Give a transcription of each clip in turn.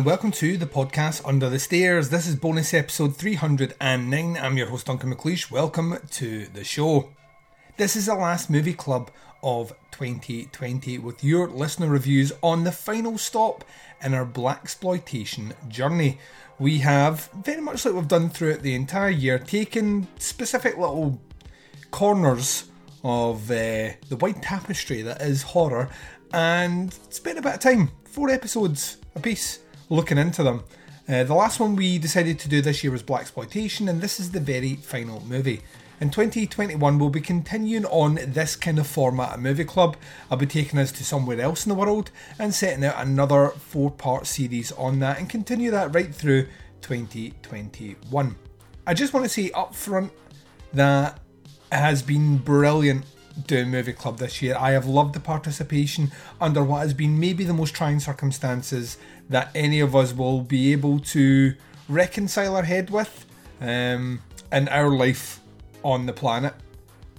And welcome to the podcast Under the Stairs. This is bonus episode 309. I'm your host Duncan McLeish. Welcome to the show. This is the last movie club of 2020 with your listener reviews on the final stop in our black exploitation journey. We have very much like we've done throughout the entire year taken specific little corners of uh, the white tapestry that is horror and spent a bit of time, four episodes a piece, looking into them. Uh, the last one we decided to do this year was Black Exploitation, and this is the very final movie. In 2021, we'll be continuing on this kind of format at Movie Club. I'll be taking us to somewhere else in the world and setting out another four part series on that and continue that right through 2021. I just want to say up front that it has been brilliant doing Movie Club this year. I have loved the participation under what has been maybe the most trying circumstances that any of us will be able to reconcile our head with um, in our life on the planet.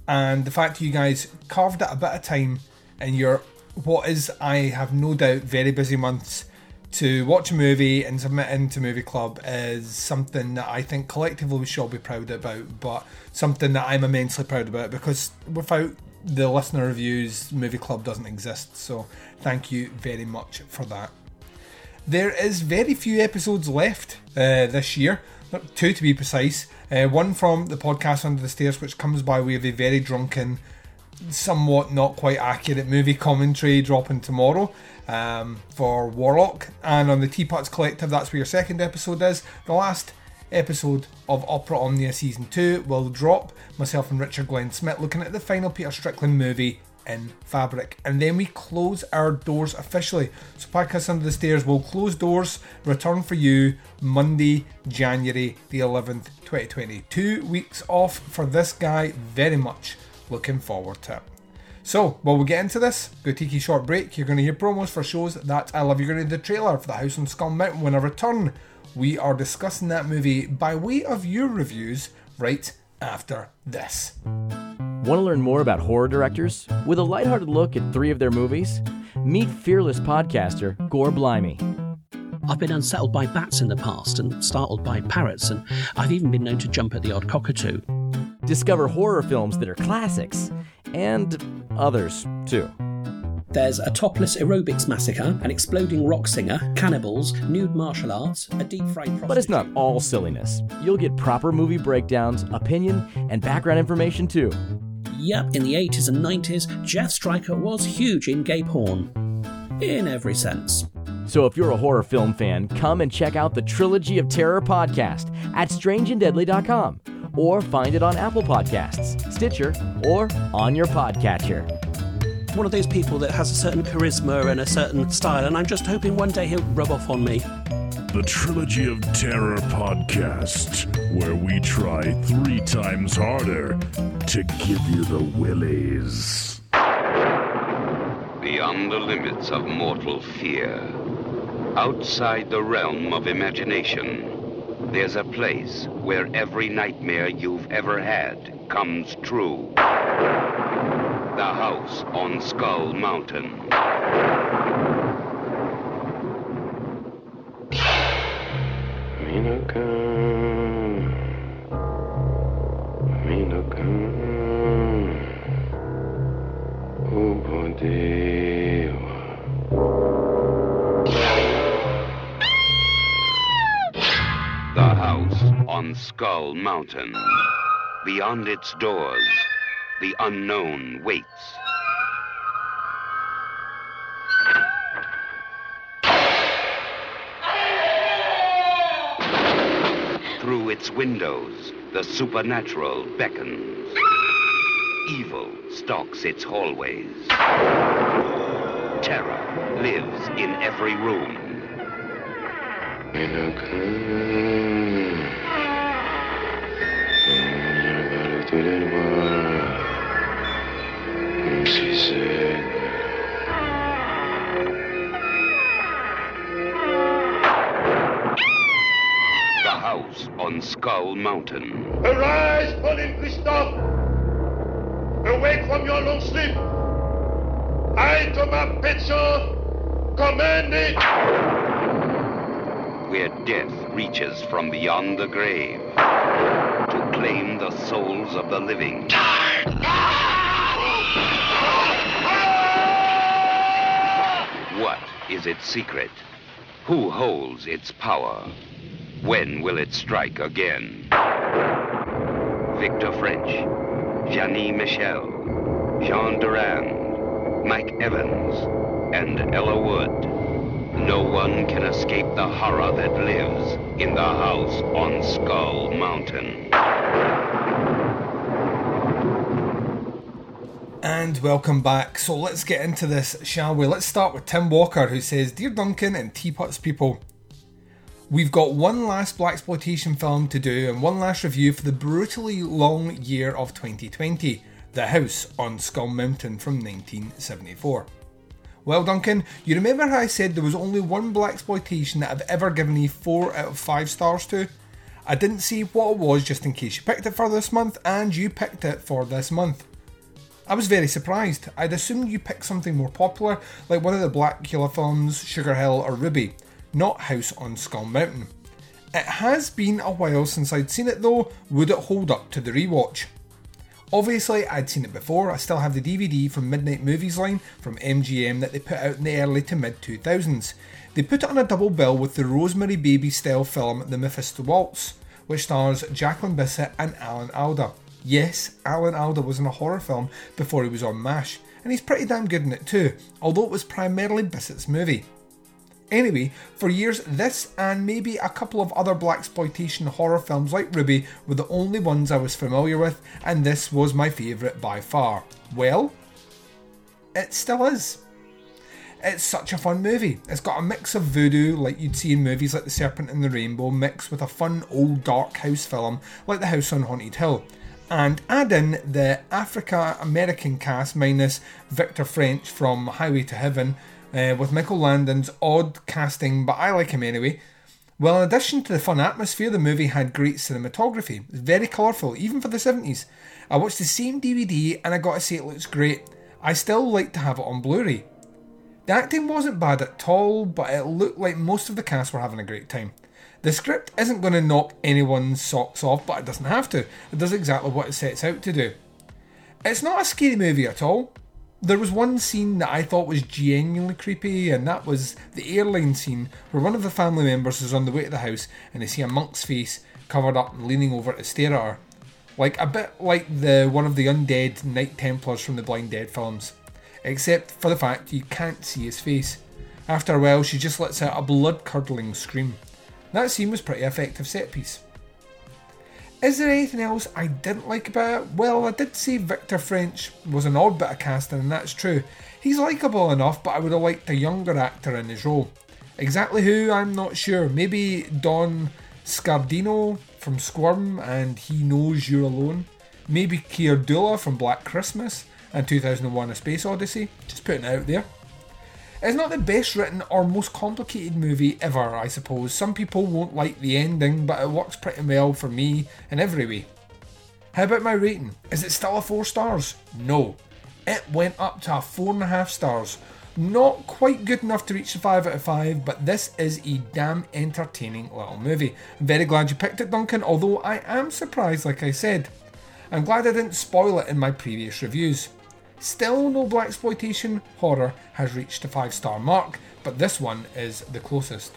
And the fact you guys carved out a bit of time in your what is, I have no doubt, very busy months to watch a movie and submit into Movie Club is something that I think collectively we should all be proud about, but something that I'm immensely proud about because without the listener reviews, Movie Club doesn't exist. So thank you very much for that. There is very few episodes left uh, this year, two to be precise. Uh, one from the podcast Under the Stairs, which comes by way of a very drunken, somewhat not quite accurate movie commentary dropping tomorrow um, for Warlock. And on the Teapots Collective, that's where your second episode is. The last episode of Opera Omnia Season 2 will drop. Myself and Richard Glenn Smith looking at the final Peter Strickland movie in Fabric. And then we close our doors officially. So Podcast Under the Stairs will close doors, return for you Monday, January the 11th, 2020. Two weeks off for this guy. Very much looking forward to it. So, while we get into this, go take a short break. You're going to hear promos for shows that I love. You're going to hear the trailer for The House on Skull Mountain when I return. We are discussing that movie by way of your reviews right after this. Want to learn more about horror directors? With a lighthearted look at three of their movies? Meet fearless podcaster Gore Blimey. I've been unsettled by bats in the past and startled by parrots, and I've even been known to jump at the odd cockatoo. Discover horror films that are classics and others too. There's a topless aerobics massacre, an exploding rock singer, cannibals, nude martial arts, a deep fried prostitute. But it's not all silliness. You'll get proper movie breakdowns, opinion, and background information too. Yep, in the 80s and 90s, Jeff Stryker was huge in gay porn. In every sense. So if you're a horror film fan, come and check out the Trilogy of Terror podcast at strangeanddeadly.com or find it on Apple Podcasts, Stitcher, or on your podcatcher. One of those people that has a certain charisma and a certain style, and I'm just hoping one day he'll rub off on me. The Trilogy of Terror podcast, where we try three times harder to give you the willies. Beyond the limits of mortal fear, outside the realm of imagination, there's a place where every nightmare you've ever had comes true. The house on Skull Mountain. Skull Mountain. Beyond its doors, the unknown waits. Through its windows, the supernatural beckons. Evil stalks its hallways. Terror lives in every room. On Skull Mountain. Arise, Pauline Christophe! Awake from your long sleep! I, Thomas Petson, command it! where death reaches from beyond the grave claim the souls of the living. What is its secret? Who holds its power? When will it strike again? Victor French, Janie Michelle, Jean Durand, Mike Evans, and Ella Wood. No one can escape the horror that lives in the house on Skull Mountain. And welcome back. So let's get into this, shall we? Let's start with Tim Walker, who says, Dear Duncan and Teapots people, we've got one last blaxploitation film to do and one last review for the brutally long year of 2020, The House on Skull Mountain from 1974. Well, Duncan, you remember how I said there was only one blaxploitation that I've ever given a 4 out of 5 stars to? I didn't see what it was just in case you picked it for this month, and you picked it for this month. I was very surprised. I'd assumed you picked something more popular, like one of the Blacula films, Sugar Hill or Ruby, not House on Skull Mountain. It has been a while since I'd seen it though, would it hold up to the rewatch? Obviously, I'd seen it before, I still have the DVD from Midnight Movies line from MGM that they put out in the early to mid 2000s. They put it on a double bill with the Rosemary Baby style film The Mephisto Waltz, which stars Jacqueline Bisset and Alan Alda. Yes, Alan Alda was in a horror film before he was on MASH, and he's pretty damn good in it too, although it was primarily Bisset's movie. Anyway, for years, this and maybe a couple of other blaxploitation horror films like Ruby were the only ones I was familiar with, and this was my favourite by far. Well, it still is. It's such a fun movie. It's got a mix of voodoo, like you'd see in movies like The Serpent and the Rainbow, mixed with a fun old dark house film like The House on Haunted Hill. And add in the Africa American cast minus Victor French from Highway to Heaven, uh, with Michael Landon's odd casting, but I like him anyway. Well, in addition to the fun atmosphere, the movie had great cinematography. It's very colourful, even for the 70s. I watched the same DVD and I gotta say it looks great. I still like to have it on Blu ray. The acting wasn't bad at all, but it looked like most of the cast were having a great time. The script isn't going to knock anyone's socks off, but it doesn't have to. It does exactly what it sets out to do. It's not a scary movie at all. There was one scene that I thought was genuinely creepy, and that was the airline scene where one of the family members is on the way to the house and they see a monk's face covered up and leaning over to stare at her. Like a bit like the one of the undead Knight Templars from the Blind Dead films. Except for the fact you can't see his face. After a while, she just lets out a blood curdling scream. That scene was pretty effective set piece. Is there anything else I didn't like about it? Well, I did say Victor French was an odd bit of casting, and that's true. He's likeable enough, but I would have liked a younger actor in his role. Exactly who, I'm not sure. Maybe Don Scardino from Squirm and He Knows You're Alone. Maybe Keir Dullea from Black Christmas and 2001 A Space Odyssey. Just putting it out there. It's not the best written or most complicated movie ever, I suppose. Some people won't like the ending, but it works pretty well for me in every way. How about my rating? Is it still a 4 stars? No. It went up to a 4.5 stars. Not quite good enough to reach the 5 out of 5, but this is a damn entertaining little movie. I'm very glad you picked it, Duncan, although I am surprised, like I said. I'm glad I didn't spoil it in my previous reviews. Still, no black exploitation horror has reached the 5 star mark, but this one is the closest.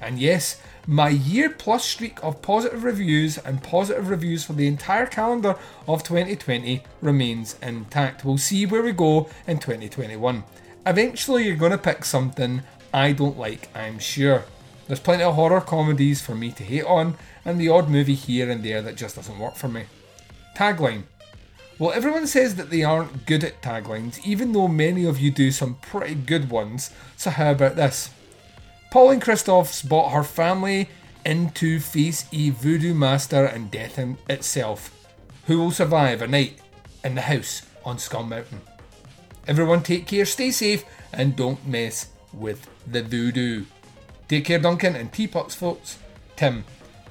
And yes, my year plus streak of positive reviews and positive reviews for the entire calendar of 2020 remains intact. We'll see where we go in 2021. Eventually, you're going to pick something I don't like, I'm sure. There's plenty of horror comedies for me to hate on, and the odd movie here and there that just doesn't work for me. Tagline Well, everyone says that they aren't good at taglines, even though many of you do some pretty good ones, so how about this? Pauline Christoph's brought her family into face a voodoo master and death itself. Who will survive a night in the house on Skull Mountain? Everyone take care, stay safe, and don't mess with the voodoo. Take care, Duncan, and teapots, folks. Tim,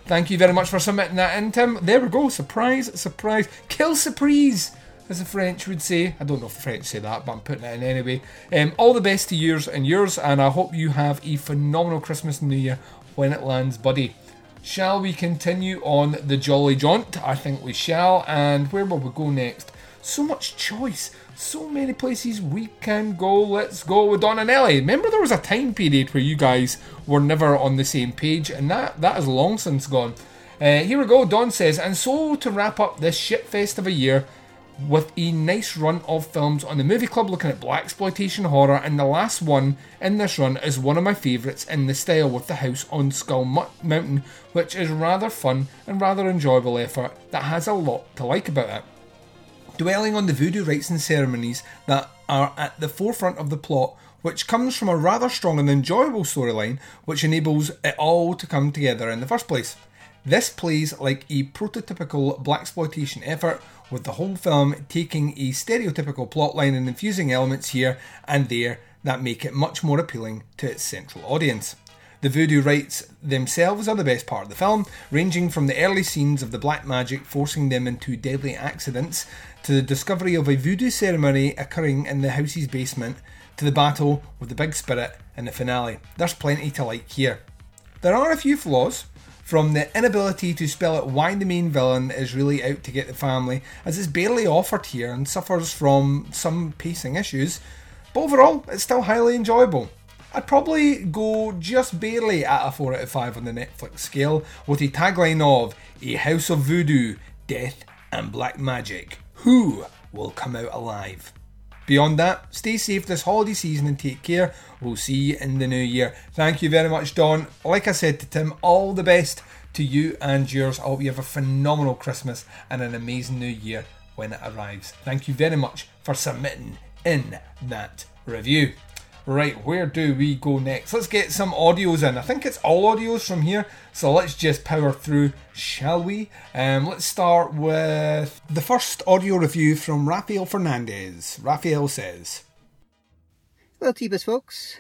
thank you very much for submitting that in, Tim. There we go. Surprise, surprise. Kill surprise, as the French would say. I don't know if the French say that, but I'm putting it in anyway. Um, all the best to yours and yours, and I hope you have a phenomenal Christmas and New Year when it lands, buddy. Shall we continue on the Jolly Jaunt? I think we shall. And where will we go next? So much choice so many places we can go. Let's go with Don and Ellie. Remember, there was a time period where you guys were never on the same page, and that that is long since gone. Uh, here we go. Don says, and so to wrap up this shitfest of a year with a nice run of films on the movie club looking at black exploitation horror, and the last one in this run is one of my favourites in the style with the house on Skull Mountain, which is rather fun and rather enjoyable effort that has a lot to like about it dwelling on the voodoo rites and ceremonies that are at the forefront of the plot, which comes from a rather strong and enjoyable storyline which enables it all to come together in the first place. This plays like a prototypical blaxploitation effort, with the whole film taking a stereotypical plotline and infusing elements here and there that make it much more appealing to its central audience. The voodoo rites themselves are the best part of the film, ranging from the early scenes of the black magic forcing them into deadly accidents to the discovery of a voodoo ceremony occurring in the house's basement, to the battle with the big spirit in the finale. There's plenty to like here. There are a few flaws, from the inability to spell out why the main villain is really out to get the family, as it's barely offered here and suffers from some pacing issues, but overall, it's still highly enjoyable. I'd probably go just barely at a 4 out of 5 on the Netflix scale, with a tagline of A House of Voodoo, Death and Black Magic who will come out alive. Beyond that, stay safe this holiday season and take care. We'll see you in the new year. Thank you very much, Don. Like I said to Tim, all the best to you and yours. I hope you have a phenomenal Christmas and an amazing new year when it arrives. Thank you very much for submitting in that review. Right, where do we go next? Let's get some audios in. I think it's all audios from here, so let's just power through, shall we? Um, let's start with the first audio review from Rafael Fernandez. Rafael says, Hello, Teapots folks.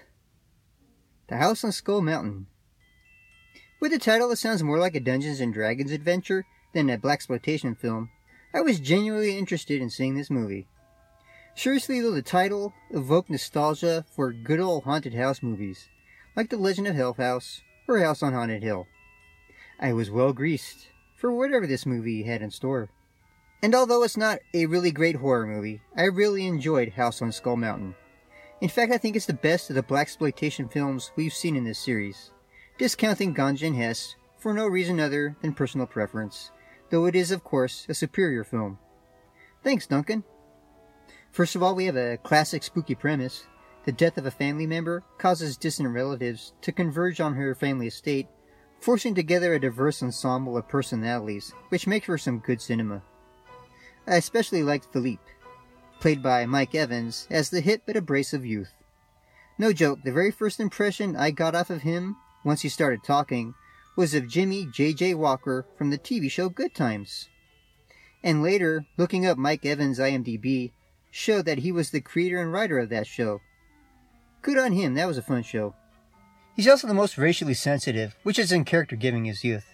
The House on Skull Mountain. With a title that sounds more like a Dungeons and Dragons adventure than a blaxploitation film, I was genuinely interested in seeing this movie. Seriously though, the title evoked nostalgia for good old haunted house movies, like The Legend of Hill House or House on Haunted Hill. I was well greased for whatever this movie had in store. And although it's not a really great horror movie, I really enjoyed House on Skull Mountain. In fact, I think it's the best of the black exploitation films we've seen in this series, discounting Ganja and Hess for no reason other than personal preference, though it is, of course, a superior film. Thanks, Duncan. First of all, we have a classic spooky premise. The death of a family member causes distant relatives to converge on her family estate, forcing together a diverse ensemble of personalities, which makes for some good cinema. I especially liked Philippe, played by Mike Evans, as the hit but abrasive youth. No joke, the very first impression I got off of him, once he started talking, was of Jimmy J.J. Walker from the TV show Good Times. And later, looking up Mike Evans' IMDb, showed that he was the creator and writer of that show. Good on him, that was a fun show. He's also the most racially sensitive, which is in character giving his youth.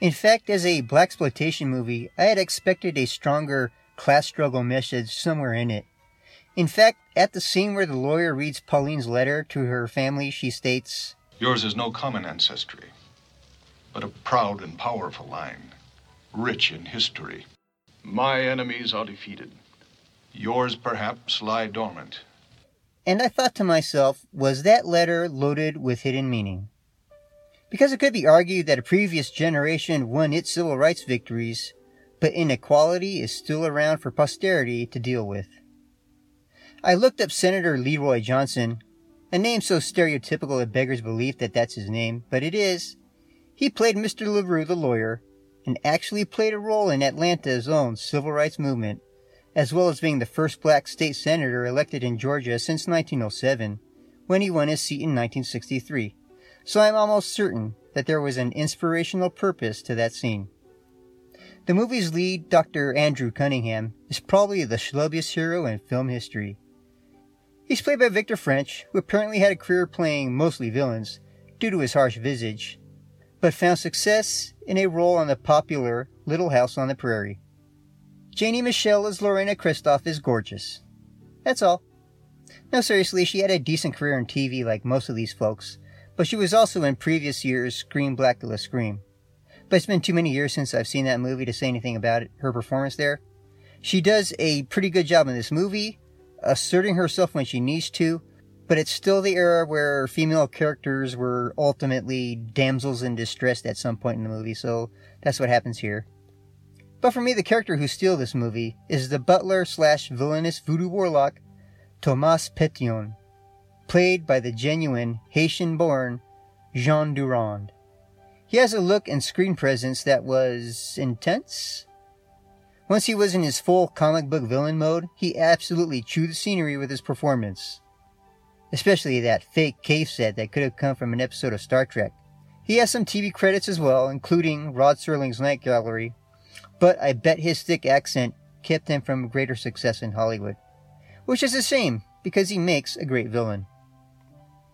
In fact, as a blaxploitation movie, I had expected a stronger class struggle message somewhere in it. In fact, at the scene where the lawyer reads Pauline's letter to her family, she states, Yours is no common ancestry, but a proud and powerful line, rich in history. My enemies are defeated. Yours, perhaps, lie dormant. And I thought to myself, was that letter loaded with hidden meaning? Because it could be argued that a previous generation won its civil rights victories, but inequality is still around for posterity to deal with. I looked up Senator Leroy Johnson, A name so stereotypical it beggars belief that that's his name, but it is. He played Mr. LaRue the lawyer, and actually played a role in Atlanta's own civil rights movement, as well as being the first black state senator elected in Georgia since 1907, when he won his seat in 1963. So I'm almost certain that there was an inspirational purpose to that scene. The movie's lead, Dr. Andrew Cunningham, is probably the schlubbiest hero in film history. He's played by Victor French, who apparently had a career playing mostly villains due to his harsh visage, but found success in a role on the popular Little House on the Prairie. Janie Michelle as Lorena Christoph is gorgeous. That's all. No, seriously, she had a decent career in TV like most of these folks, but she was also in previous years' Scream Blacula Scream. But it's been too many years since I've seen that movie to say anything about it, her performance there. She does a pretty good job in this movie, asserting herself when she needs to, but it's still the era where female characters were ultimately damsels in distress at some point in the movie, so that's what happens here. But for me, the character who steals this movie is the butler slash villainous voodoo warlock, Thomas Petion, played by the genuine Haitian born Jean Durand. He has a look and screen presence that was intense. Once he was in his full comic book villain mode, he absolutely chewed the scenery with his performance. Especially that fake cave set that could have come from an episode of Star Trek. He has some TV credits as well, including Rod Serling's Night Gallery, but I bet his thick accent kept him from greater success in Hollywood. Which is a shame, because he makes a great villain.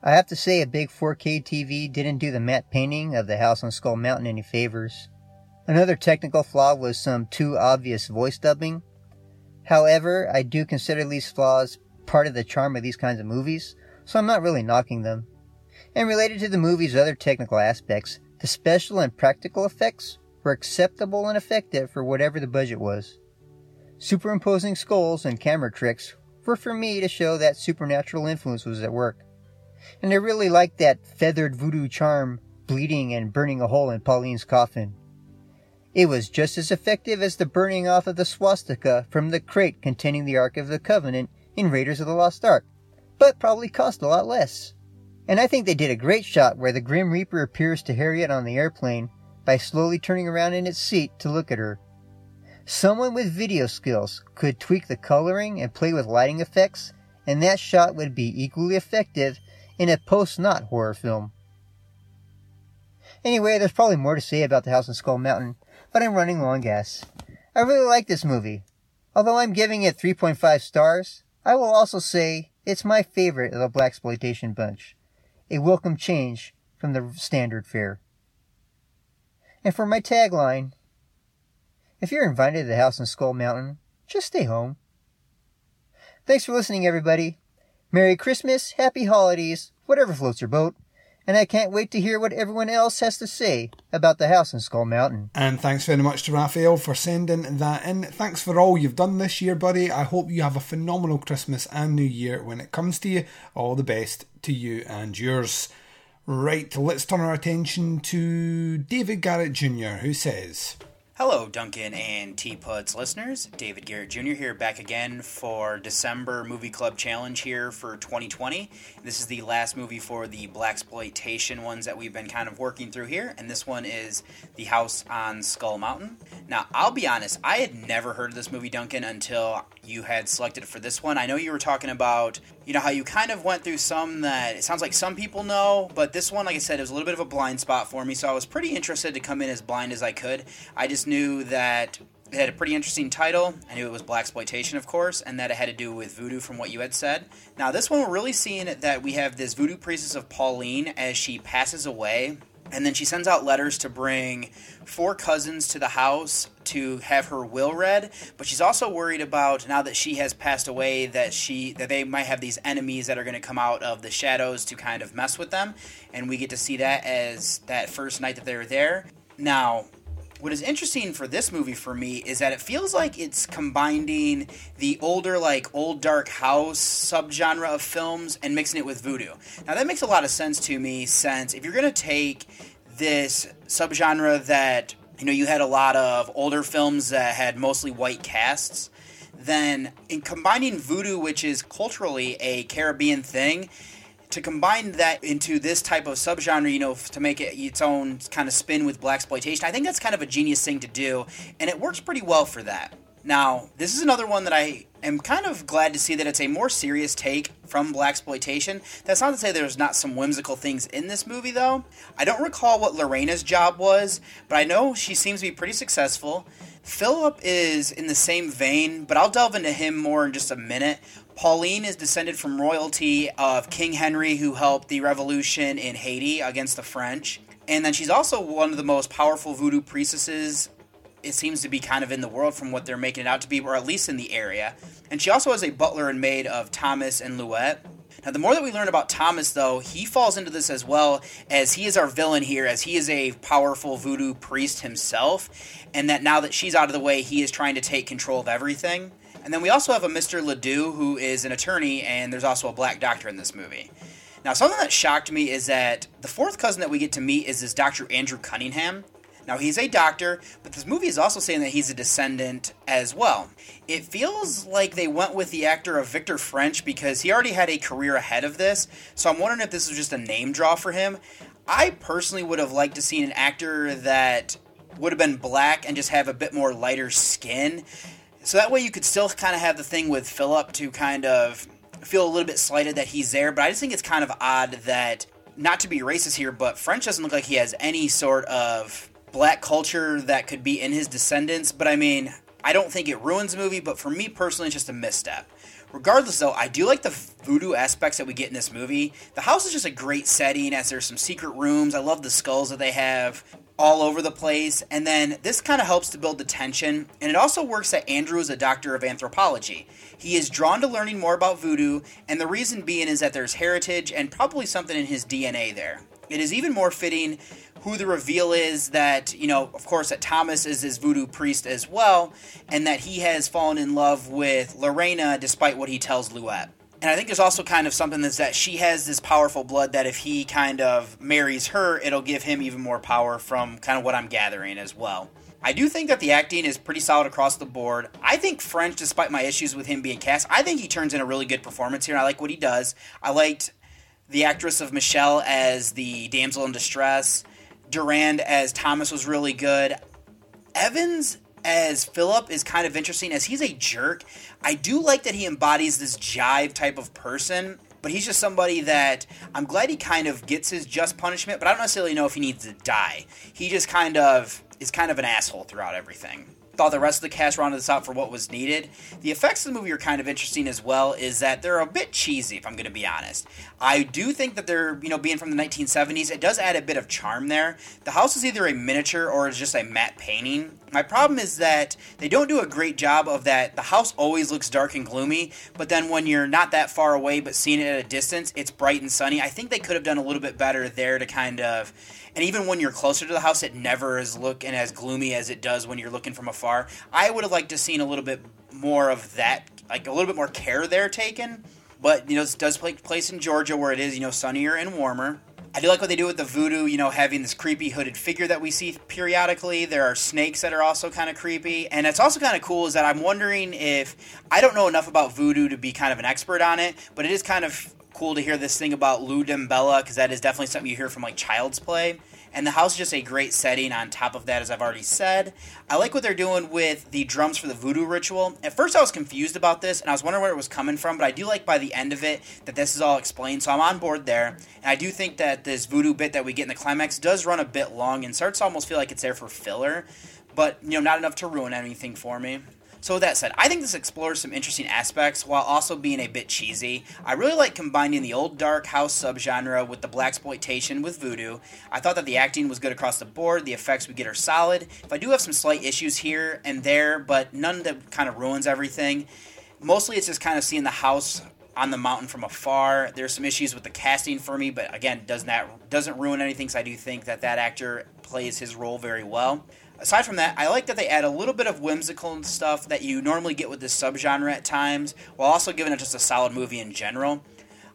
I have to say, a big 4K TV didn't do the matte painting of the house on Skull Mountain any favors. Another technical flaw was some too obvious voice dubbing. However, I do consider these flaws part of the charm of these kinds of movies, so I'm not really knocking them. And related to the movie's other technical aspects, the special and practical effects were acceptable and effective for whatever the budget was. Superimposing skulls and camera tricks were for me to show that supernatural influence was at work. And I really liked that feathered voodoo charm bleeding and burning a hole in Pauline's coffin. It was just as effective as the burning off of the swastika from the crate containing the Ark of the Covenant in Raiders of the Lost Ark, but probably cost a lot less. And I think they did a great shot where the Grim Reaper appears to Harriet on the airplane by slowly turning around in its seat to look at her. Someone with video skills could tweak the coloring and play with lighting effects, and that shot would be equally effective in a post not horror film. Anyway, there's probably more to say about the house on Skull Mountain, but I'm running on gas. I really like this movie. Although I'm giving it 3.5 stars, I will also say it's my favorite of the Black Exploitation bunch. A welcome change from the standard fare. And for my tagline, if you're invited to the house in Skull Mountain, just stay home. Thanks for listening, everybody. Merry Christmas, Happy Holidays, whatever floats your boat. And I can't wait to hear what everyone else has to say about the house in Skull Mountain. And thanks very much to Raphael for sending that in. Thanks for all you've done this year, buddy. I hope you have a phenomenal Christmas and New Year when it comes to you. All the best to you and yours. Right, let's turn our attention to David Garrett Jr., who says. Hello, Duncan and Teapots listeners. David Garrett Jr. here, back again for December Movie Club Challenge here for 2020. This is the last movie for the black exploitation ones that we've been kind of working through here, and this one is The House on Skull Mountain. Now, I'll be honest, I had never heard of this movie, Duncan, until you had selected it for this one. I know you were talking about, you know, how you kind of went through some that it sounds like some people know, but this one, like I said, it was a little bit of a blind spot for me, so I was pretty interested to come in as blind as I could. I just knew that it had a pretty interesting title. I knew it was black exploitation, of course, and that it had to do with voodoo from what you had said. Now, this one we're really seeing that we have this voodoo priestess of Pauline as she passes away, and then she sends out letters to bring four cousins to the house to have her will read. But she's also worried about now that she has passed away that she that they might have these enemies that are going to come out of the shadows to kind of mess with them, and we get to see that as that first night that they're there. Now, what is interesting for this movie for me is that it feels like it's combining the older like old dark house subgenre of films and mixing it with voodoo. Now that makes a lot of sense to me since if you're going to take this subgenre that you know you had a lot of older films that had mostly white casts then in combining voodoo which is culturally a caribbean thing to combine that into this type of subgenre, you know, to make it its own kind of spin with black exploitation, I think that's kind of a genius thing to do, and it works pretty well for that. Now, this is another one that I am kind of glad to see that it's a more serious take from black exploitation. That's not to say there's not some whimsical things in this movie, though. I don't recall what Lorena's job was, but I know she seems to be pretty successful. Philip is in the same vein, but I'll delve into him more in just a minute. Pauline is descended from royalty of King Henry, who helped the revolution in Haiti against the French. And then she's also one of the most powerful voodoo priestesses it seems to be kind of in the world from what they're making it out to be, or at least in the area. And she also has a butler and maid of Thomas and Louette. Now, the more that we learn about Thomas, though, he falls into this as well, as he is our villain here, as he is a powerful voodoo priest himself, and that now that she's out of the way, he is trying to take control of everything. And then we also have a Mr. Ledoux, who is an attorney, and there's also a black doctor in this movie. Now, something that shocked me is that the fourth cousin that we get to meet is this Dr. Andrew Cunningham. Now, he's a doctor, but this movie is also saying that he's a descendant as well. It feels like they went with the actor of Victor French because he already had a career ahead of this, so I'm wondering if this was just a name draw for him. I personally would have liked to see an actor that would have been black and just have a bit more lighter skin. So that way you could still kind of have the thing with Philip to kind of feel a little bit slighted that he's there, but I just think it's kind of odd that, not to be racist here, but French doesn't look like he has any sort of black culture that could be in his descendants, but I mean, I don't think it ruins the movie, but for me personally, it's just a misstep. Regardless, though, I do like the voodoo aspects that we get in this movie. The house is just a great setting, as there's some secret rooms. I love the skulls that they have all over the place. And then this kind of helps to build the tension. And it also works that Andrew is a doctor of anthropology. He is drawn to learning more about voodoo, and the reason being is that there's heritage and probably something in his DNA there. It is even more fitting who the reveal is that, you know, of course, that Thomas is his voodoo priest as well, and that he has fallen in love with Lorena despite what he tells Louette. And I think there's also kind of something that's that she has this powerful blood that if he kind of marries her, it'll give him even more power from kind of what I'm gathering as well. I do think that the acting is pretty solid across the board. I think French, despite my issues with him being cast, I think he turns in a really good performance here. I like what he does. I liked the actress of Michelle as the damsel in distress. Durand as Thomas was really good. Evans as Philip is kind of interesting as he's a jerk. I do like that he embodies this jive type of person, but he's just somebody that I'm glad he kind of gets his just punishment, but I don't necessarily know if he needs to die. He just kind of is kind of an asshole throughout everything thought the rest of the cast rounded this out for what was needed. The effects of the movie are kind of interesting as well, is that they're a bit cheesy, if I'm going to be honest. I do think that they're, you know, being from the 1970s, it does add a bit of charm there. The house is either a miniature or it's just a matte painting. My problem is that they don't do a great job of that. The house always looks dark and gloomy, but then when you're not that far away but seeing it at a distance, it's bright and sunny. I think they could have done a little bit better there to kind of and even when you're closer to the house, it never is looking as gloomy as it does when you're looking from afar. I would have liked to seen a little bit more of that, like a little bit more care there taken. But you know, this does place in Georgia, where it is you know sunnier and warmer. I do like what they do with the voodoo, you know, having this creepy hooded figure that we see periodically. There are snakes that are also kind of creepy. And it's also kind of cool is that I'm wondering if I don't know enough about voodoo to be kind of an expert on it, but it is kind of cool to hear this thing about Lou Dimbella because that is definitely something you hear from like Child's Play. And the house is just a great setting on top of that, as I've already said. I like what they're doing with the drums for the voodoo ritual. At first, I was confused about this, and I was wondering where it was coming from, but I do like by the end of it that this is all explained, so I'm on board there. And I do think that this voodoo bit that we get in the climax does run a bit long and starts to almost feel like it's there for filler, but, you know, not enough to ruin anything for me. So with that said, I think this explores some interesting aspects while also being a bit cheesy. I really like combining the old dark house subgenre with the black exploitation with voodoo. I thought that the acting was good across the board. The effects we get are solid. If I do have some slight issues here and there, but none that kind of ruins everything. Mostly, it's just kind of seeing the house on the mountain from afar. There's some issues with the casting for me, but again, does not that doesn't ruin anything. So I do think that that actor plays his role very well aside from that, I like that they add a little bit of whimsical stuff that you normally get with this subgenre at times, while also giving it just a solid movie in general.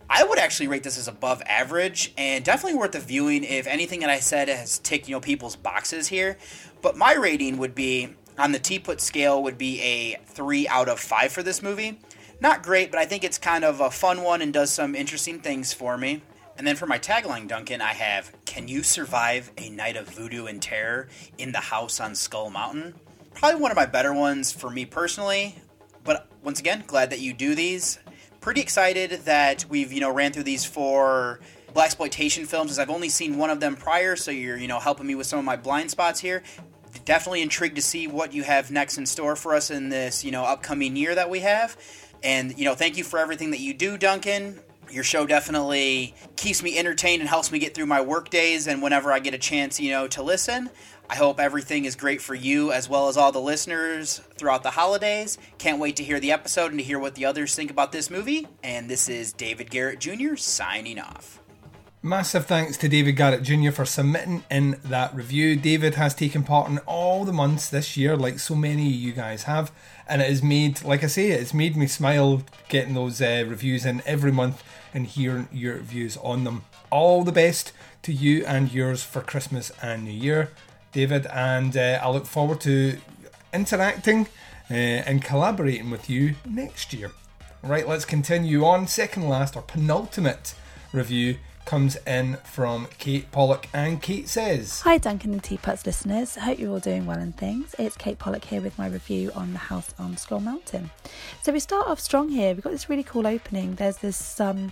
I would actually rate this as above average and definitely worth the viewing if anything that I said has ticked you know people's boxes here. But my rating would be on the Teapot scale would be a three out of five for this movie. not great, but I think it's kind of a fun one and does some interesting things for me. And then for my tagline, Duncan, I have Can you survive a night of voodoo and terror in the house on Skull Mountain? Probably one of my better ones for me personally. But once again, glad that you do these. Pretty excited that we've, you know, ran through these four black exploitation films as I've only seen one of them prior, so you're, you know, helping me with some of my blind spots here. Definitely intrigued to see what you have next in store for us in this, you know, upcoming year that we have. And, you know, thank you for everything that you do, Duncan. Your show definitely keeps me entertained and helps me get through my work days and whenever I get a chance, you know, to listen. I hope everything is great for you as well as all the listeners throughout the holidays. Can't wait to hear the episode and to hear what the others think about this movie. And this is David Garrett Jr. signing off. Massive thanks to David Garrett Jr. for submitting in that review. David has taken part in all the months this year, like so many of you guys have, and it has made, like I say, it's made me smile getting those uh, reviews in every month and hearing your views on them. All the best to you and yours for Christmas and New Year, David, and uh, I look forward to interacting uh, and collaborating with you next year. Right, let's continue on. Second last or penultimate review comes in from Kate Pollock, and Kate says Hi, Duncan and Teapots listeners. Hope you're all doing well and things. It's Kate Pollock here with my review on The House on Skull Mountain. So, we start off strong here. We've got this really cool opening. There's this um,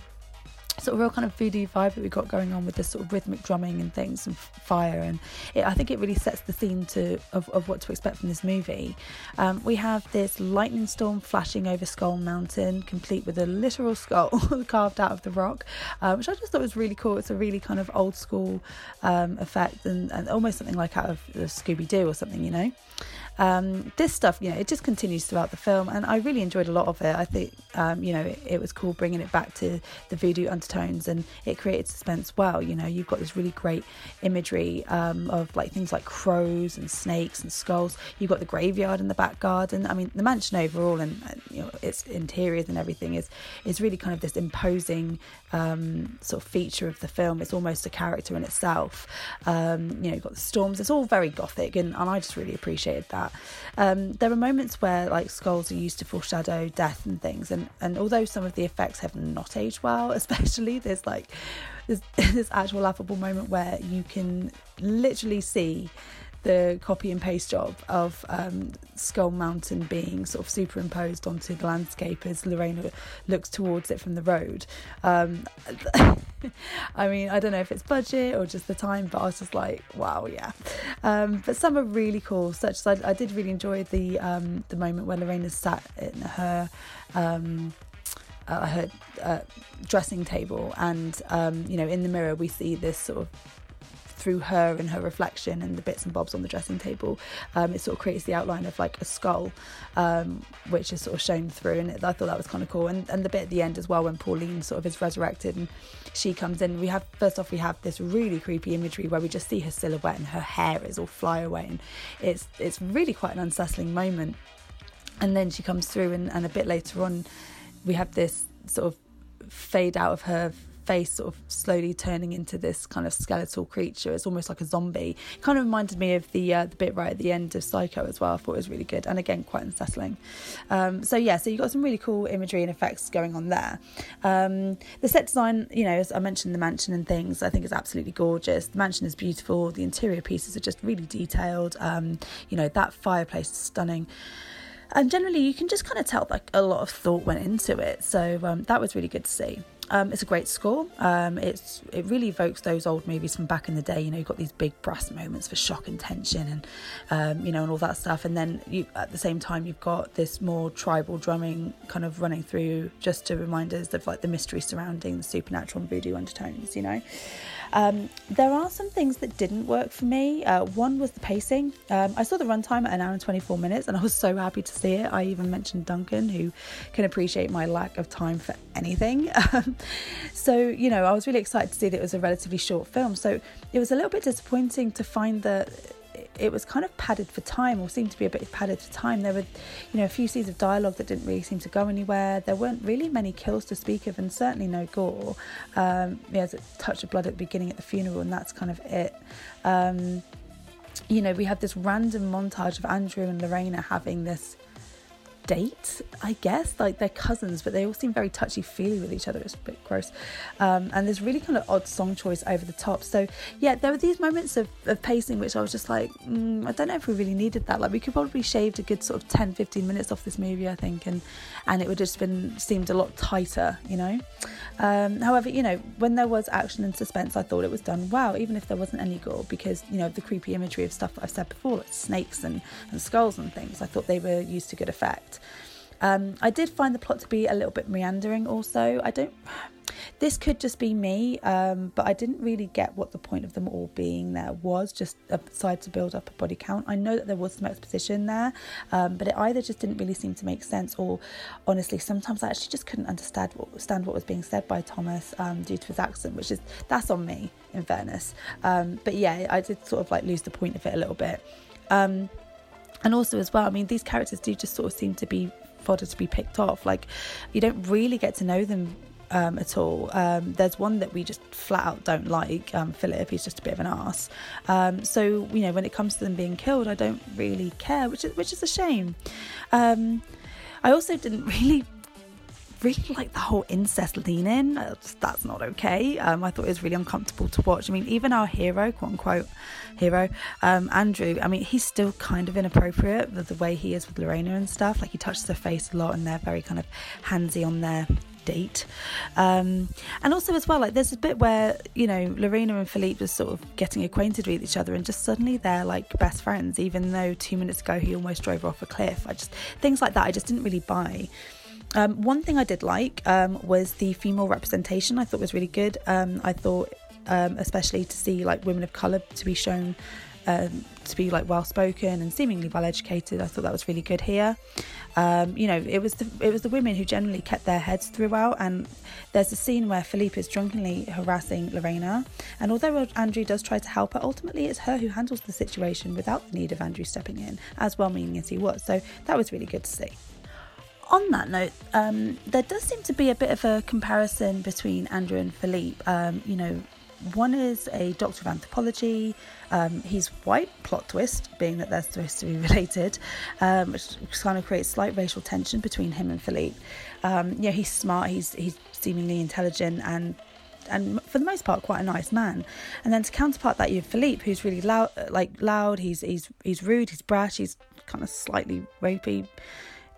sort of real kind of voodoo vibe that we've got going on with this sort of rhythmic drumming and things and fire. And it, I think it really sets the theme to of, of what to expect from this movie. Um, we have this lightning storm flashing over Skull Mountain complete with a literal skull carved out of the rock uh, which I just thought was really cool. It's a really kind of old school um, effect and, and almost something like out of Scooby-Doo or something you know um, this stuff, you know, it just continues throughout the film, and I really enjoyed a lot of it. I think, um, you know, it, it, was cool bringing it back to the voodoo undertones, and it created suspense well. You know, you've got this really great imagery um, of like things like crows and snakes and skulls. You've got the graveyard in the back garden. I mean, the mansion overall and you know its interiors and everything is is really kind of this imposing um, sort of feature of the film. It's almost a character in itself. Um, you know, you've got the storms. It's all very gothic, and, and I just really appreciated that that. Um, there are moments where like skulls are used to foreshadow death and things, and and although some of the effects have not aged well, especially there's like there's this actual laughable moment where you can literally see the copy and paste job of um, Skull Mountain being sort of superimposed onto the landscape as Lorena looks towards it from the road. Um, I mean, I don't know if it's budget or just the time, but I was just like, wow, yeah. Um, but some are really cool, such as I, I did really enjoy the um, the moment where Lorena sat in her. Uh, her uh, dressing table, and um, you know, in the mirror, we see this sort of through her and her reflection and the bits and bobs on the dressing table, um, it sort of creates the outline of like a skull, um, which is sort of shown through. And I thought that was kind of cool. And, and the bit at the end as well, when Pauline sort of is resurrected and she comes in, we have first off we have this really creepy imagery where we just see her silhouette and her hair is all fly away, and it's it's really quite an unsettling moment. And then she comes through, and, and a bit later on, we have this sort of fade out of her face sort of slowly turning into this kind of skeletal creature. It's almost like a zombie. It kind of reminded me of the uh, the bit right at the end of Psycho as well. I thought it was really good and again quite unsettling. Um, so yeah, so you got some really cool imagery and effects going on there. Um, the set design, you know, as I mentioned the mansion and things, I think is absolutely gorgeous. The mansion is beautiful. The interior pieces are just really detailed. Um, you know, that fireplace is stunning and generally you can just kind of tell like a lot of thought went into it so um, that was really good to see um, it's a great score. Um, it's it really evokes those old movies from back in the day. You know, you've got these big brass moments for shock and tension, and um, you know, and all that stuff. And then you, at the same time, you've got this more tribal drumming kind of running through, just to remind us of like the mystery surrounding the supernatural and voodoo undertones. You know, um, there are some things that didn't work for me. Uh, one was the pacing. Um, I saw the runtime at an hour and 24 minutes, and I was so happy to see it. I even mentioned Duncan, who can appreciate my lack of time for anything. so, you know, I was really excited to see that it was a relatively short film. So it was a little bit disappointing to find that it was kind of padded for time or seemed to be a bit padded for time. There were you know a few scenes of dialogue that didn't really seem to go anywhere. There weren't really many kills to speak of and certainly no gore. Um there's a touch of blood at the beginning at the funeral and that's kind of it. Um you know we have this random montage of andrew and lorena having this date, I guess. Like they're cousins, but they all seem very touchy feely with each other. It's a bit gross. Um, and there's really kind of odd song choice over the top. So yeah, there were these moments of, of pacing which I was just like, mm, I don't know if we really needed that. Like we could probably shaved a good sort of 10, 15 minutes off this movie, I think, and and it would just been seemed a lot tighter, you know. Um, however, you know, when there was action and suspense, I thought it was done well, even if there wasn't any gore, because you know the creepy imagery of stuff that I've said before, like snakes and, and skulls and things. I thought they were used to good effect. Um, I did find the plot to be a little bit meandering. Also, I don't. This could just be me, um, but I didn't really get what the point of them all being there was. Just aside to build up a body count. I know that there was some exposition there, um, but it either just didn't really seem to make sense, or honestly, sometimes I actually just couldn't understand what, understand what was being said by Thomas um, due to his accent, which is that's on me, in fairness. Um, but yeah, I did sort of like lose the point of it a little bit. And also as well, I mean, these characters do just sort of seem to be fodder to be picked off. Like you don't really get to know them um, at all. Um, there's one that we just flat out don't like, um, Philip. He's just a bit of an ass. Um, so you know, when it comes to them being killed, I don't really care, which is which is a shame. Um, I also didn't really really like the whole incest lean in. That's not okay. Um, I thought it was really uncomfortable to watch. I mean, even our hero, quote unquote hero, um, Andrew, I mean, he's still kind of inappropriate with the way he is with Lorena and stuff. Like he touches her face a lot and they're very kind of handsy on their date. Um, and also, as well, like there's a bit where, you know, Lorena and Philippe are sort of getting acquainted with each other and just suddenly they're like best friends, even though two minutes ago he almost drove her off a cliff. I just, things like that, I just didn't really buy. Um, one thing I did like um, was the female representation. I thought was really good. Um, I thought, um, especially to see like women of color to be shown um, to be like well spoken and seemingly well educated. I thought that was really good here. Um, you know, it was the it was the women who generally kept their heads throughout. And there's a scene where Philippe is drunkenly harassing Lorena, and although Andrew does try to help her, ultimately it's her who handles the situation without the need of Andrew stepping in, as well-meaning as he was. So that was really good to see on that note, um, there does seem to be a bit of a comparison between Andrew and Philippe. Um, you know, one is a doctor of anthropology. Um, he's white, plot twist, being that they're supposed to be related, um, which kind of creates slight racial tension between him and Philippe. Um, he's smart, he's he's seemingly intelligent, and and for the most part quite a nice man. And then to counterpart that, you have Philippe, who's really loud, like loud. He's he's he's rude. He's brash. He's kind of slightly rapey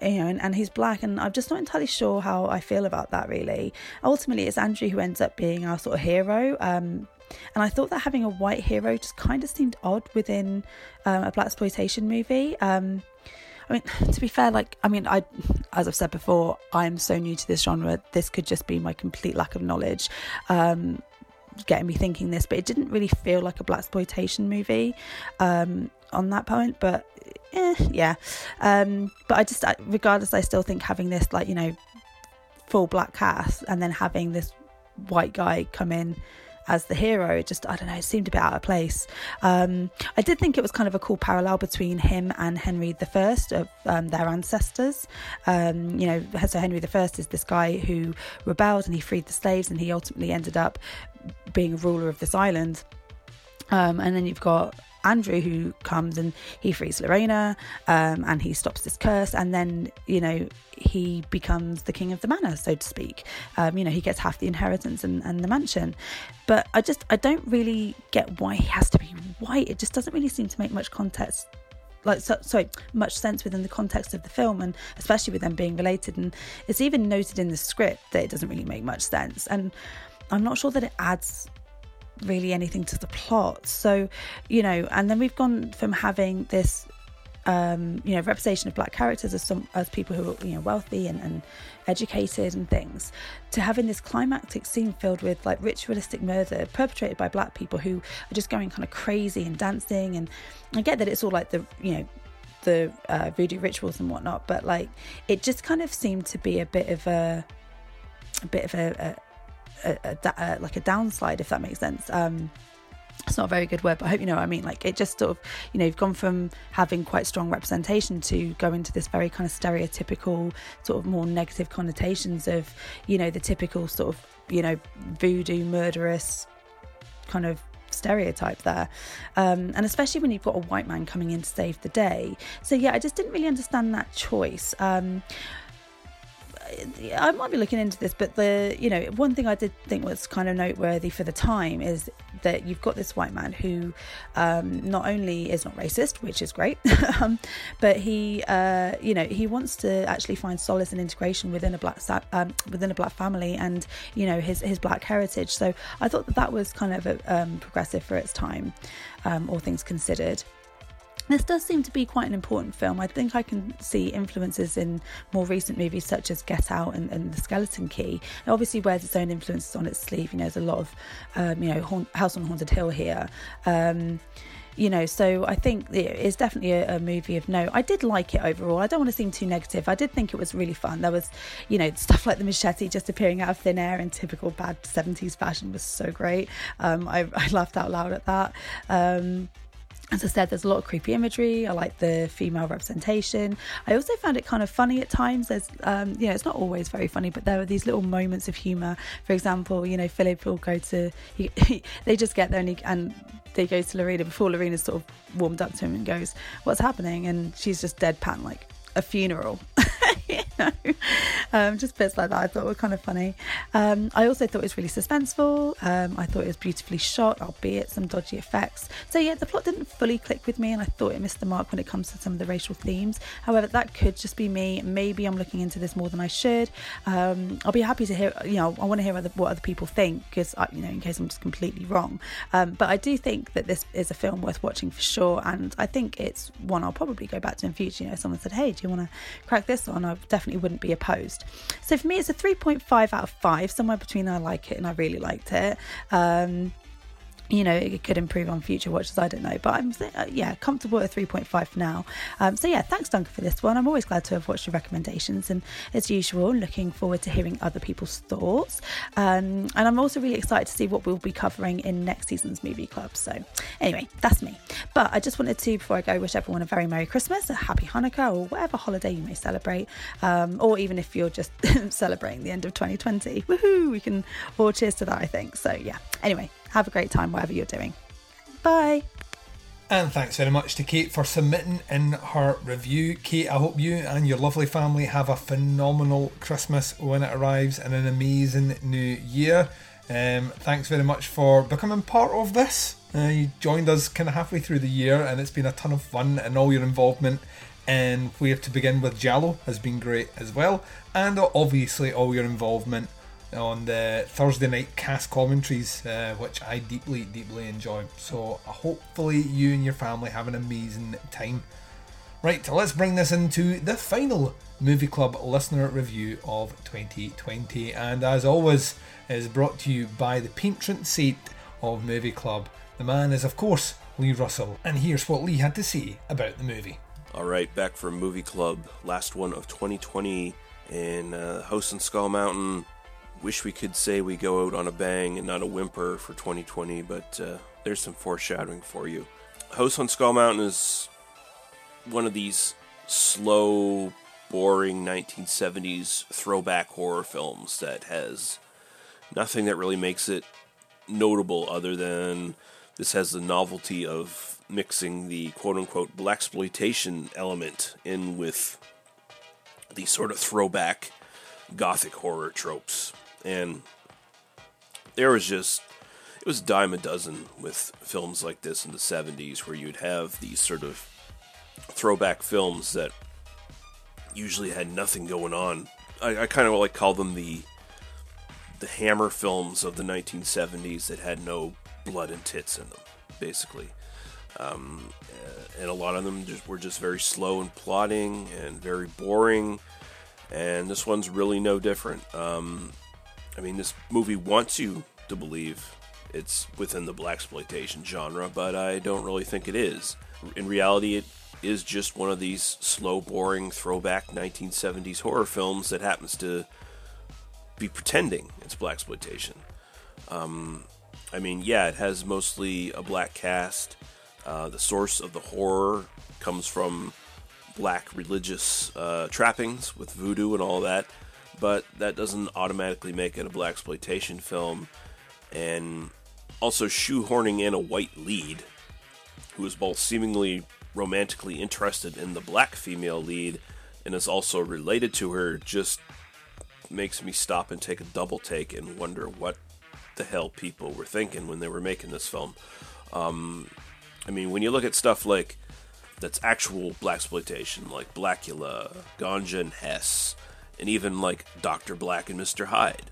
you know, and, he's black, and I'm just not entirely sure how I feel about that. Really, ultimately, it's Andrew who ends up being our sort of hero. Um, and I thought that having a white hero just kind of seemed odd within um, a black exploitation movie. Um, I mean, to be fair, like I mean, I, as I've said before, I'm so new to this genre. This could just be my complete lack of knowledge. Um, getting me thinking this, but it didn't really feel like a black exploitation movie um, on that point. But eh, yeah. Um, but I just, regardless, I still think having this, like, you know, full black cast and then having this white guy come in as the hero just i don't know it seemed a bit out of place um, i did think it was kind of a cool parallel between him and henry the first of um, their ancestors um, you know so henry the first is this guy who rebelled and he freed the slaves and he ultimately ended up being a ruler of this island um, and then you've got Andrew who comes and he frees Lorena um, and he stops this curse and then you know he becomes the king of the manor so to speak. Um, you know he gets half the inheritance and, and the mansion. But I just I don't really get why he has to be white. It just doesn't really seem to make much context like so, sorry much sense within the context of the film and especially with them being related. And it's even noted in the script that it doesn't really make much sense. And I'm not sure that it adds really anything to the plot. So, you know, and then we've gone from having this um, you know, representation of black characters as some as people who are you know wealthy and, and educated and things, to having this climactic scene filled with like ritualistic murder perpetrated by black people who are just going kind of crazy and dancing. And I get that it's all like the you know the uh, voodoo rituals and whatnot, but like it just kind of seemed to be a bit of a a bit of a, a, a, a, like a downslide, if that makes sense. Um, it's not a very good word, but I hope you know what I mean. Like it just sort of, you know, you've gone from having quite strong representation to go into this very kind of stereotypical, sort of more negative connotations of, you know, the typical sort of, you know, voodoo murderous kind of stereotype there. Um, and especially when you've got a white man coming in to save the day. So, yeah, I just didn't really understand that choice. Um, I might be looking into this, but the you know one thing I did think was kind of noteworthy for the time is that you've got this white man who um, not only is not racist, which is great, um, but he uh, you know he wants to actually find solace and integration within a black um, within a black family and you know his his black heritage. So I thought that that was kind of a, um, progressive for its time, um, all things considered. This does seem to be quite an important film. I think I can see influences in more recent movies such as Get Out and, and The Skeleton Key. It obviously wears its own influences on its sleeve. You know, there's a lot of, um, you know, House on Haunted Hill here. Um, you know, so I think it's definitely a, a, movie of note. I did like it overall. I don't want to seem too negative. I did think it was really fun. There was, you know, stuff like the machete just appearing out of thin air in typical bad 70s fashion was so great. Um, I, I, laughed out loud at that. As I said, there's a lot of creepy imagery. I like the female representation. I also found it kind of funny at times. There's, um, you know, it's not always very funny, but there are these little moments of humour. For example, you know, Philip will go to, he, he, they just get there and, he, and they go to Lorena before Lorena's sort of warmed up to him and goes, "What's happening?" And she's just deadpan, like a funeral. you know, um, just bits like that I thought were kind of funny. Um, I also thought it was really suspenseful. Um, I thought it was beautifully shot, albeit some dodgy effects. So yeah, the plot didn't fully click with me, and I thought it missed the mark when it comes to some of the racial themes. However, that could just be me. Maybe I'm looking into this more than I should. Um, I'll be happy to hear. You know, I want to hear other, what other people think because you know, in case I'm just completely wrong. Um, but I do think that this is a film worth watching for sure, and I think it's one I'll probably go back to in future. You know, someone said, "Hey, do you want to crack this on?" I definitely wouldn't be opposed. So for me, it's a 3.5 out of 5, somewhere between I like it and I really liked it. Um, you know, it could improve on future watches. I don't know, but I'm uh, yeah comfortable at 3.5 for now. Um, so yeah, thanks Duncan for this one. I'm always glad to have watched your recommendations, and as usual, looking forward to hearing other people's thoughts. Um, and I'm also really excited to see what we'll be covering in next season's movie club. So anyway, that's me. But I just wanted to, before I go, wish everyone a very merry Christmas, a happy Hanukkah, or whatever holiday you may celebrate, um, or even if you're just celebrating the end of 2020. Woohoo! We can all cheers to that. I think so. Yeah. Anyway, have a great time, whatever you're doing. Bye. And thanks very much to Kate for submitting in her review. Kate, I hope you and your lovely family have a phenomenal Christmas when it arrives and an amazing new year. Um, thanks very much for becoming part of this. Uh, you joined us kind of halfway through the year, and it's been a ton of fun, and all your involvement in Where to Begin with Giallo has been great as well, and obviously all your involvement on the Thursday night cast commentaries, uh, which I deeply, deeply enjoy. So hopefully you and your family have an amazing time. Right, let's bring this into the final Movie Club listener review of 2020, and as always, is brought to you by the patron saint of Movie Club. The man is, of course, Lee Russell, and here's what Lee had to say about the movie. All right, back from Movie Club, last one of 2020 in uh, House on Skull Mountain wish we could say we go out on a bang and not a whimper for 2020, but uh, there's some foreshadowing for you. House on Skull Mountain is one of these slow, boring 1970s throwback horror films that has nothing that really makes it notable other than this has the novelty of mixing the quote unquote blaxploitation element in with the sort of throwback gothic horror tropes and there was just it was a dime a dozen with films like this in the 70s where you'd have these sort of throwback films that usually had nothing going on. I, I kind of like call them the the hammer films of the 1970s that had no blood and tits in them basically. Um, and a lot of them just were just very slow and plotting and very boring. And this one's really no different. Um, I mean, this movie wants you to believe it's within the black exploitation genre, but I don't really think it is. In reality, it is just one of these slow, boring throwback 1970s horror films that happens to be pretending it's blaxploitation. Um, I mean, yeah, it has mostly a black cast. Uh, the source of the horror comes from black religious uh, trappings with voodoo and all that but that doesn't automatically make it a blaxploitation film. And also shoehorning in a white lead who is both seemingly romantically interested in the black female lead and is also related to her just makes me stop and take a double take and wonder what the hell people were thinking when they were making this film. Um, I mean, when you look at stuff like that's actual black exploitation, like Blackula, Ganja and Hess, and even like Doctor Black and Mister Hyde,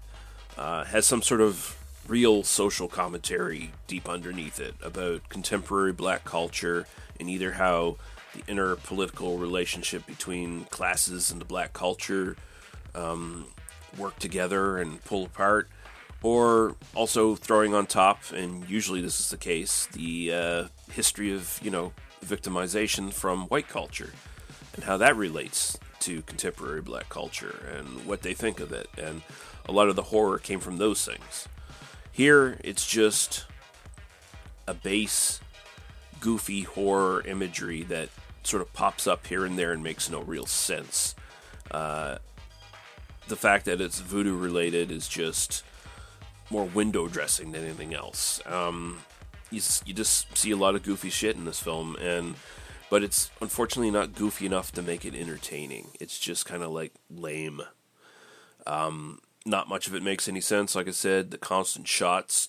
uh, has some sort of real social commentary deep underneath it about contemporary black culture and either how the inner political relationship between classes and the black culture um, work together and pull apart, or also throwing on top, and usually this is the case, the uh, history of you know victimization from white culture and how that relates to contemporary black culture and what they think of it, and a lot of the horror came from those things. Here, it's just a base, goofy horror imagery that sort of pops up here and there and makes no real sense. Uh, the fact that it's voodoo related is just more window dressing than anything else. Um, you, you just see a lot of goofy shit in this film, and but it's unfortunately not goofy enough to make it entertaining. It's just kind of like lame. Um, not much of it makes any sense. Like I said, the constant shots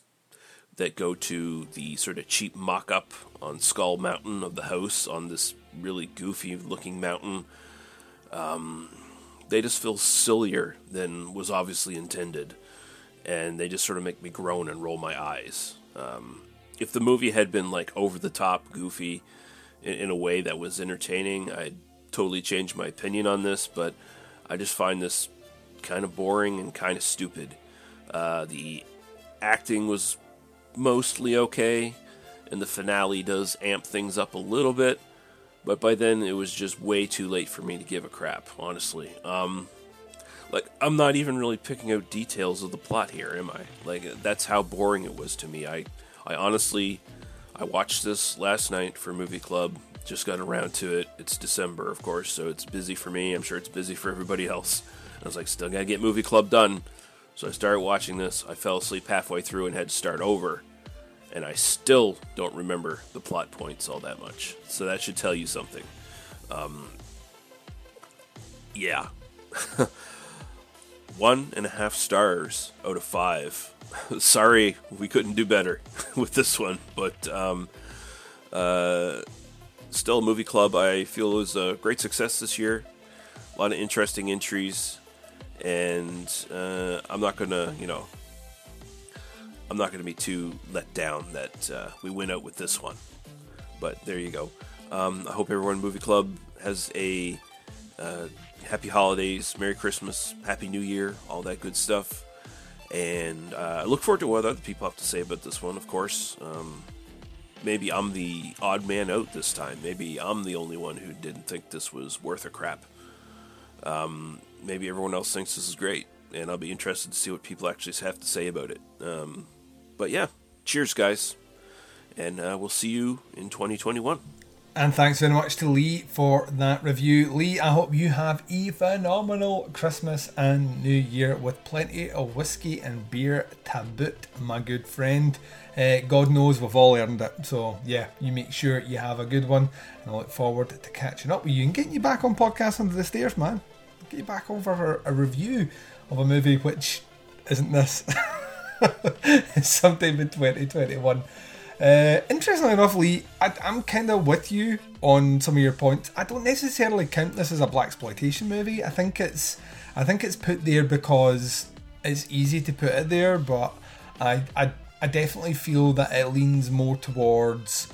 that go to the sort of cheap mock up on Skull Mountain of the house on this really goofy looking mountain. Um, they just feel sillier than was obviously intended. And they just sort of make me groan and roll my eyes. Um, if the movie had been like over the top, goofy, in, in a way that was entertaining, I'd totally change my opinion on this. But I just find this kind of boring and kind of stupid. Uh, the acting was mostly okay, and the finale does amp things up a little bit, but by then it was just way too late for me to give a crap, honestly. Um, like, I'm not even really picking out details of the plot here, am I? Like, that's how boring it was to me. I, I honestly, I watched this last night for Movie Club. Just got around to it. It's December, of course, so it's busy for me. I'm sure it's busy for everybody else. I was like, still gotta get Movie Club done. So I started watching this. I fell asleep halfway through and had to start over. And I still don't remember the plot points all that much. So that should tell you something. Um, yeah. One and a half stars out of five. Sorry, we couldn't do better with this one. But um, uh, still, Movie Club, I feel was a great success this year. A lot of interesting entries and uh, I'm not gonna, you know, I'm not gonna be too let down that uh, we went out with this one. But there you go. Um, I hope everyone in Movie Club has a uh, happy holidays, Merry Christmas, Happy New Year, all that good stuff. And uh, I look forward to what other people have to say about this one, of course. Um, maybe I'm the odd man out this time. Maybe I'm the only one who didn't think this was worth a crap. Um, maybe everyone else thinks this is great, and I'll be interested to see what people actually have to say about it. Um, but yeah, cheers, guys, and uh, we'll see you in 2021. And thanks very much to Lee for that review. Lee, I hope you have a phenomenal Christmas and New Year with plenty of whiskey and beer to boot, my good friend. Uh, God knows we've all earned it. So, yeah, you make sure you have a good one. And I look forward to catching up with you and getting you back on Podcast Under the Stairs, man. Get you back over for a review of a movie which isn't this. sometime in 2021. Uh, interestingly enough, Lee, I, am kind of with you on some of your points. I don't necessarily count this as a black exploitation movie. I think it's, I think it's put there because it's easy to put it there, but I, I, I definitely feel that it leans more towards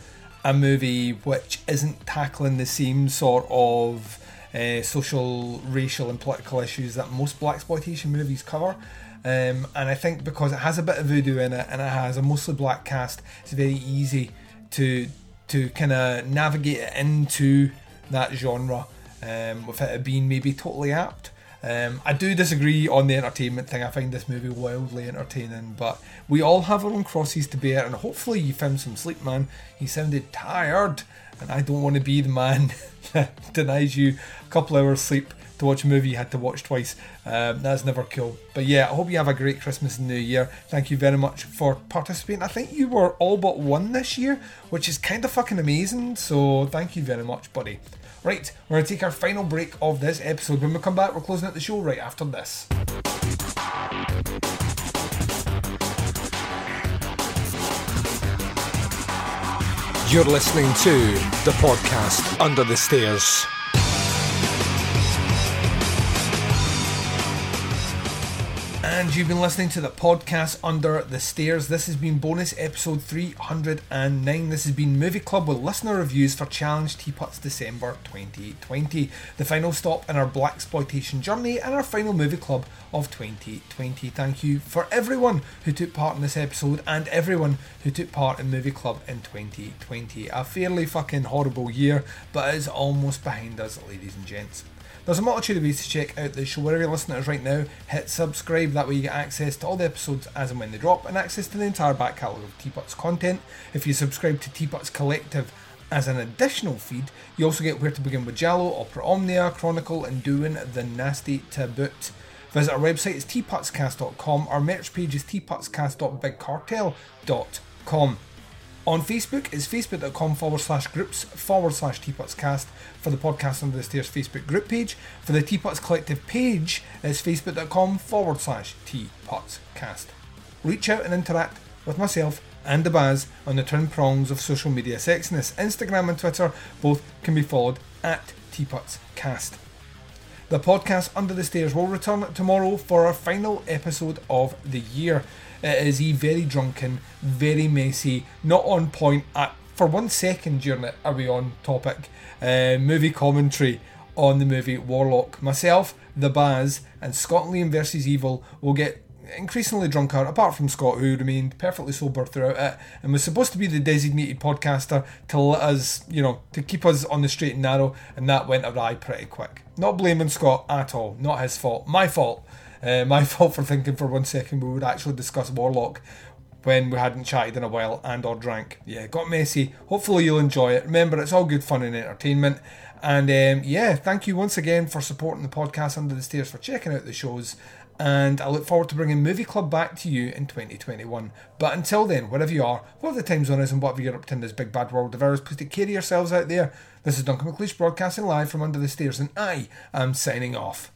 a movie which isn't tackling the same sort of uh, social, racial, and political issues that most black exploitation movies cover. Um, and I think because it has a bit of voodoo in it and it has a mostly black cast, it's very easy to to kind of navigate it into that genre um, without it being maybe totally apt. Um, I do disagree on the entertainment thing. I find this movie wildly entertaining, but we all have our own crosses to bear, and hopefully you found some sleep, man. You sounded tired, and I don't want to be the man that denies you a couple hours sleep to watch a movie you had to watch twice. Um, that's never cool. But yeah, I hope you have a great Christmas and New Year. Thank you very much for participating. I think you were all but one this year, which is kind of fucking amazing. So thank you very much, buddy. Right, we're going to take our final break of this episode. When we come back, we're closing out the show right after this. You're listening to the podcast Under the Stairs. And you've been listening to the podcast Under the Stairs. This has been bonus episode 309. This has been Movie Club with listener reviews for Challenge Teapots December 2020. The final stop in our black exploitation journey and our final movie club of 2020. Thank you for everyone who took part in this episode and everyone who took part in Movie Club in 2020. A fairly fucking horrible year, but it's almost behind us, ladies and gents. There's a multitude of ways to check out the show. Wherever you're listening to us right now, hit subscribe. That way you get access to all the episodes as and when they drop and access to the entire back catalogue of Teapots content. If you subscribe to Teapots Collective as an additional feed, you also get Where to Begin with Giallo, Opera Omnia, Chronicle, and Doing the Nasty to Boot. Visit our website, it's teapotscast.com. Our merch page is teapotscast.bigcartel.com. On Facebook, it's facebook.com forward slash groups forward slash teapotscast for the podcast under the stairs Facebook group page. For the Teapots Collective page, it's facebook.com forward slash teapotscast. Reach out and interact with myself and the Baz on the twin prongs of social media sexiness. Instagram and Twitter both can be followed at teapotscast. The podcast Under the Stairs will return tomorrow for our final episode of the year. It is he very drunken, very messy, not on point at for one second during it are we on topic. Uh, movie commentary on the movie Warlock. Myself, the Baz, and Scott Liam versus Evil will get increasingly drunker, apart from Scott, who remained perfectly sober throughout it and was supposed to be the designated podcaster to let us, you know, to keep us on the straight and narrow, and that went awry pretty quick. Not blaming Scott at all, not his fault, my fault. Uh, my fault for thinking for one second we would actually discuss Warlock when we hadn't chatted in a while and or drank. Yeah, got messy. Hopefully you'll enjoy it. Remember, it's all good fun and entertainment. And um, yeah, thank you once again for supporting the podcast Under the Stairs, for checking out the shows. And I look forward to bringing Movie Club back to you in 2021. But until then, wherever you are, whatever the time zone is, and whatever you're up to in this big bad world of ours, please take care of yourselves out there. This is Duncan McLeish broadcasting live from Under the Stairs, and I am signing off.